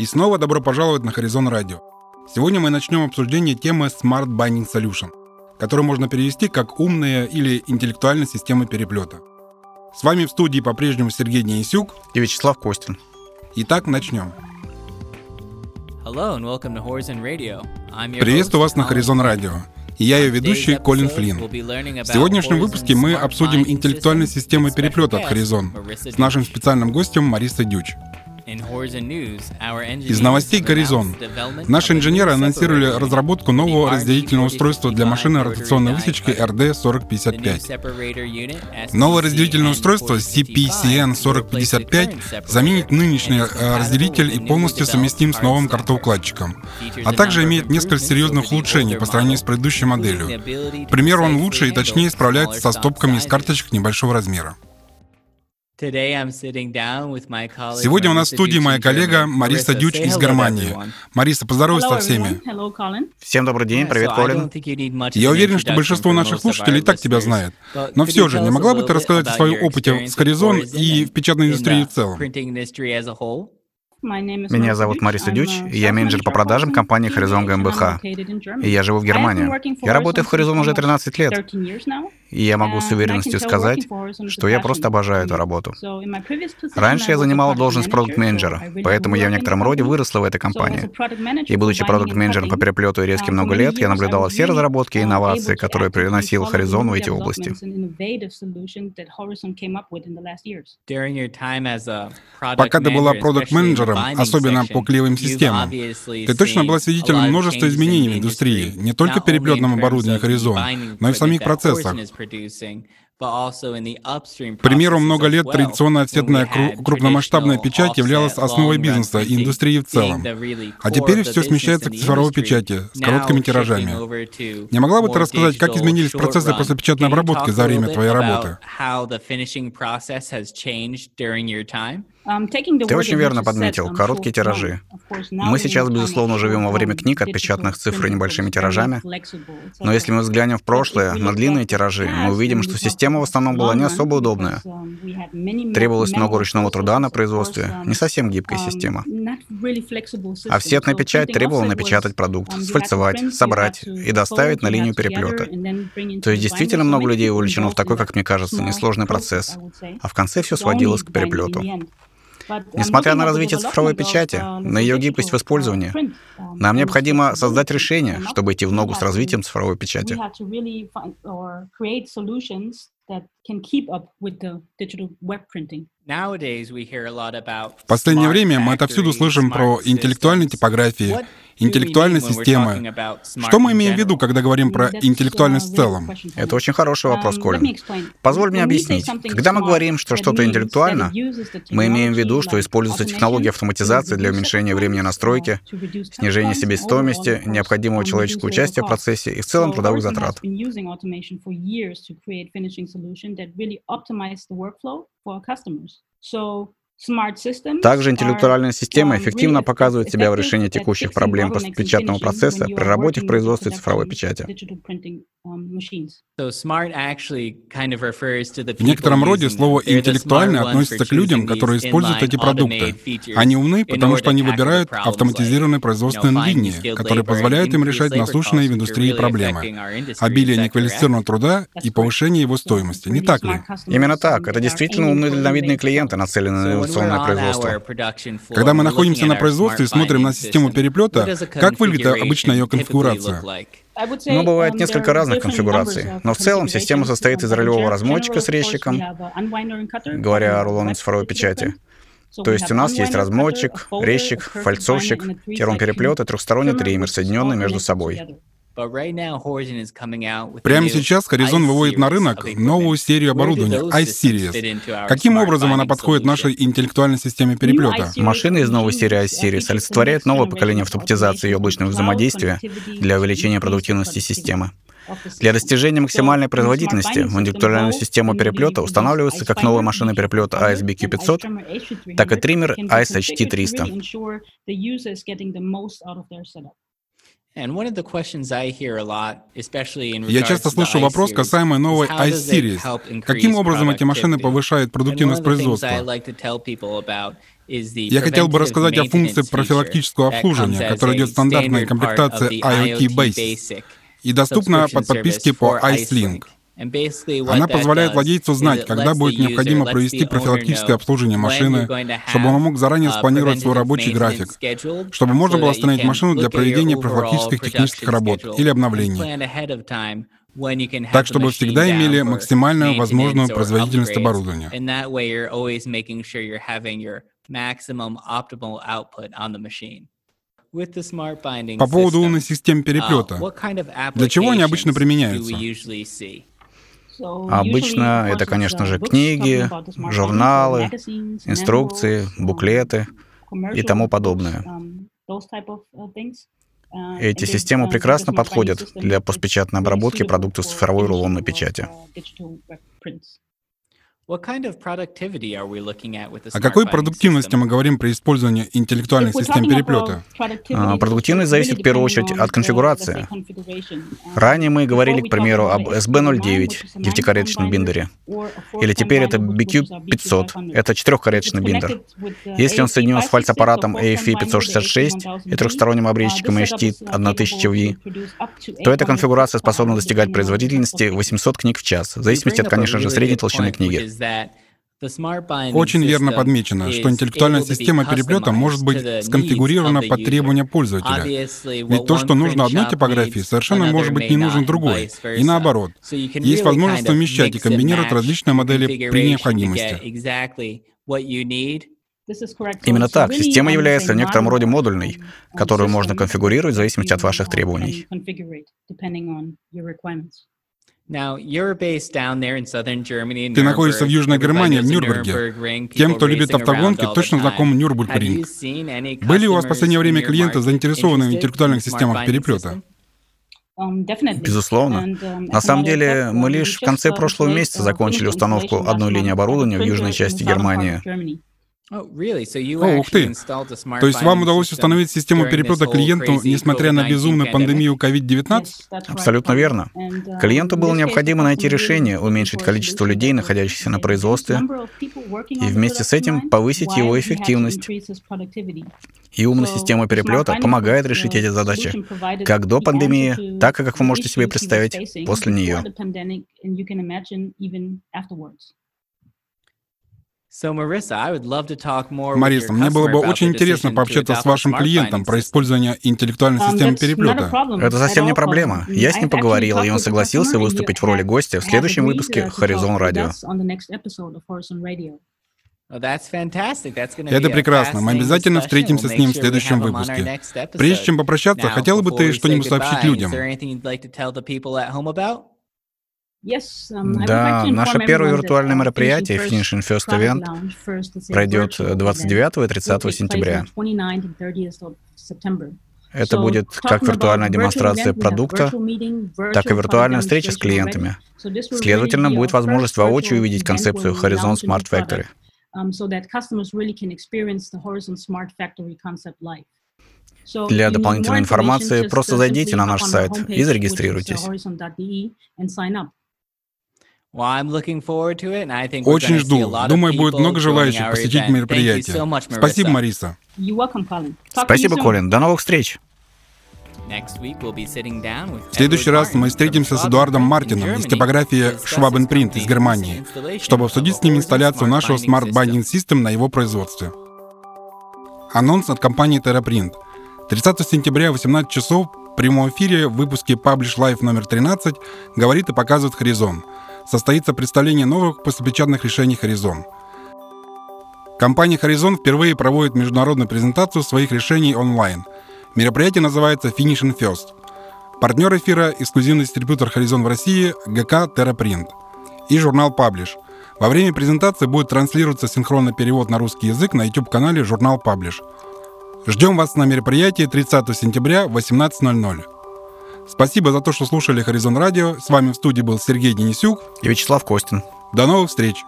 И снова добро пожаловать на Horizon Radio. Сегодня мы начнем обсуждение темы Smart Binding Solution, которую можно перевести как умные или интеллектуальные системы переплета. С вами в студии по-прежнему Сергей Денисюк и Вячеслав Костин. Итак, начнем. Приветствую вас на Horizon Radio. И я ее ведущий Колин Флинн. В сегодняшнем выпуске мы обсудим интеллектуальные системы переплета от Horizon с нашим специальным гостем Марисой Дюч. Из новостей Горизон. Наши инженеры анонсировали разработку нового разделительного устройства для машины ротационной высечки RD4055. Новое разделительное устройство CPCN4055 заменит нынешний э, разделитель и полностью совместим с новым картоукладчиком, а также имеет несколько серьезных улучшений по сравнению с предыдущей моделью. К примеру, он лучше и точнее справляется со стопками из карточек небольшого размера. Сегодня у нас в студии моя коллега Мариса Дюч из Германии. Мариса, поздоровайся со всеми. Всем добрый день, привет, Колин. Я уверен, что большинство наших слушателей и так тебя знает. Но все же, не могла бы ты рассказать о своем опыте с Horizon и в печатной индустрии в целом? Меня зовут Мариса Дюч, и я менеджер по продажам компании Horizon GmbH. И я живу в Германии. Я работаю в Horizon уже 13 лет. И я могу с уверенностью сказать, что я просто обожаю эту работу. Раньше я занимала должность продукт-менеджера, поэтому я в некотором роде выросла в этой компании. И будучи продукт-менеджером по переплету и резке много лет, я наблюдала все разработки и инновации, которые приносил Horizon в эти области. Пока ты была продукт-менеджером, особенно по клеевым системам, ты точно была свидетелем множества изменений в индустрии, не только в переплетном оборудовании Horizon, но и в самих процессах. К примеру, много лет традиционная офсетная крупномасштабная печать являлась основой бизнеса и индустрии в целом. А теперь все смещается к цифровой печати с короткими тиражами. Не могла бы ты рассказать, как изменились процессы после печатной обработки за время твоей работы? Ты очень верно подметил, короткие тиражи. Мы сейчас, безусловно, живем во время книг от печатных цифр и небольшими тиражами. Но если мы взглянем в прошлое, на длинные тиражи, мы увидим, что система в основном была не особо удобная. Требовалось много ручного труда на производстве, не совсем гибкая система. А всетная печать требовала напечатать продукт, сфальцевать, собрать и доставить на линию переплета. То есть действительно много людей увлечено в такой, как мне кажется, несложный процесс. А в конце все сводилось к переплету. Несмотря на развитие цифровой печати, на ее гибкость в использовании, нам необходимо создать решение, чтобы идти в ногу с развитием цифровой печати. В последнее время мы отовсюду слышим про интеллектуальные типографии, интеллектуальной системы. Что мы имеем в виду, когда говорим про интеллектуальность в целом? Это очень хороший вопрос, um, Колин. Позволь мне объяснить. Когда мы говорим, что что-то интеллектуально, мы имеем в виду, что используется технология автоматизации для уменьшения времени настройки, снижения себестоимости, необходимого человеческого участия в процессе и в целом трудовых затрат. Также интеллектуальная система эффективно показывает себя в решении текущих проблем печатного процесса при работе в производстве цифровой печати. В некотором роде слово «интеллектуальный» относится к людям, которые используют эти продукты. Они умны, потому что они выбирают автоматизированные производственные линии, которые позволяют им решать насущные в индустрии проблемы. Обилие неквалифицированного труда и повышение его стоимости, не так ли? Именно так. Это действительно умные дальновидные клиенты, нацеленные на инновационное производство. Когда мы находимся на производстве и смотрим на систему переплета, как выглядит обычно ее конфигурация? Ну, бывает несколько разных конфигураций, но в целом система состоит из ролевого размотчика с резчиком, говоря о рулоне цифровой печати. То есть у нас есть размотчик, резчик, фальцовщик, термопереплет и трехсторонний триммер, соединенный между собой. Прямо сейчас Horizon выводит на рынок новую серию оборудования iSeries. Каким образом она подходит нашей интеллектуальной системе переплета? Машины из новой серии iSeries олицетворяют новое поколение автоматизации и облачного взаимодействия для увеличения продуктивности системы. Для достижения максимальной производительности в интеллектуальную систему переплета устанавливаются как новые машины переплета ASBQ500, так и триммер ASHT300. Я часто слышу вопрос касаемо новой iSeries. Каким образом эти машины повышают продуктивность производства? Я хотел бы рассказать о функции профилактического обслуживания, которая идет в стандартной комплектации IoT Base и доступна под подписки по iSlink. Она позволяет владельцу знать, когда будет необходимо провести профилактическое обслуживание машины, чтобы он мог заранее спланировать свой рабочий график, чтобы можно было остановить машину для проведения профилактических технических работ или обновлений, так чтобы всегда имели максимальную возможную производительность оборудования. По поводу умной системы переплета. Для чего они обычно применяются? Обычно это, конечно же, книги, журналы, инструкции, буклеты и тому подобное. Эти системы прекрасно подходят для постпечатной обработки продуктов с цифровой рулонной печати. О какой продуктивности мы говорим при использовании интеллектуальной системы переплета? А, продуктивность зависит в первую очередь от конфигурации. Ранее мы говорили, к примеру, об SB09, девятикареточном биндере. Или теперь это BQ500, это четырехкареточный биндер. Если он соединен с фальцаппаратом AFE 566 и трехсторонним обрезчиком HT 1000V, то эта конфигурация способна достигать производительности 800 книг в час, в зависимости от, конечно же, средней толщины книги. Очень верно подмечено, что интеллектуальная система переплета может быть сконфигурирована под требования пользователя. Ведь то, что нужно одной типографии, совершенно может быть не нужно другой. И наоборот. Есть возможность совмещать и комбинировать различные модели при необходимости. Именно так. Система является в некотором роде модульной, которую можно конфигурировать в зависимости от ваших требований. Ты находишься в Южной Германии, в Нюрнберге. Тем, кто любит автогонки, точно знаком Нюрнбург-ринг. Были у вас в последнее время клиенты, заинтересованные в интеллектуальных системах переплета? Um, Безусловно. Um, На самом деле, мы лишь в конце прошлого месяца uh, закончили установку одной линии оборудования в южной части Германии. О, ух ты! То есть вам удалось установить систему переплета клиенту, несмотря на безумную пандемию COVID-19? Абсолютно верно. Uh, клиенту было необходимо найти решение, уменьшить количество людей, находящихся на производстве, и вместе с этим повысить его эффективность. И умная система переплета помогает решить эти задачи, как до пандемии, так и, как вы можете себе представить, после нее. Мариса, мне было бы очень интересно пообщаться с вашим клиентом про использование интеллектуальной um, системы переплета. Это совсем не проблема. Я с ним поговорил, и он согласился выступить в роли гостя в следующем выпуске Horizon Radio. Это прекрасно. Мы обязательно встретимся с ним в следующем выпуске. Прежде чем попрощаться, хотела бы ты что-нибудь сообщить людям? Um, да, наше первое виртуальное мероприятие Finishing First Event пройдет 29 и 30 сентября. Это будет как виртуальная демонстрация продукта, так и виртуальная встреча с клиентами. Следовательно, будет возможность воочию увидеть концепцию Horizon Smart Factory. Для дополнительной информации просто зайдите на наш сайт и зарегистрируйтесь. Очень жду. Думаю, будет много желающих посетить мероприятие. Спасибо, Мариса. Спасибо, Колин. До новых встреч. В следующий раз мы встретимся с Эдуардом Мартином из типографии Schwabenprint из Германии, чтобы обсудить с ним инсталляцию нашего Smart Binding System на его производстве. Анонс от компании TerraPrint. 30 сентября в 18 часов в прямом эфире в выпуске Publish Live номер 13 говорит и показывает Horizon — состоится представление новых постпечатных решений Horizon. Компания Horizon впервые проводит международную презентацию своих решений онлайн. Мероприятие называется Finishing First. Партнер эфира – эксклюзивный дистрибьютор Horizon в России ГК TerraPrint и журнал Publish. Во время презентации будет транслироваться синхронный перевод на русский язык на YouTube-канале журнал Publish. Ждем вас на мероприятии 30 сентября в 18.00. Спасибо за то, что слушали Хоризон Радио. С вами в студии был Сергей Денисюк и Вячеслав Костин. До новых встреч!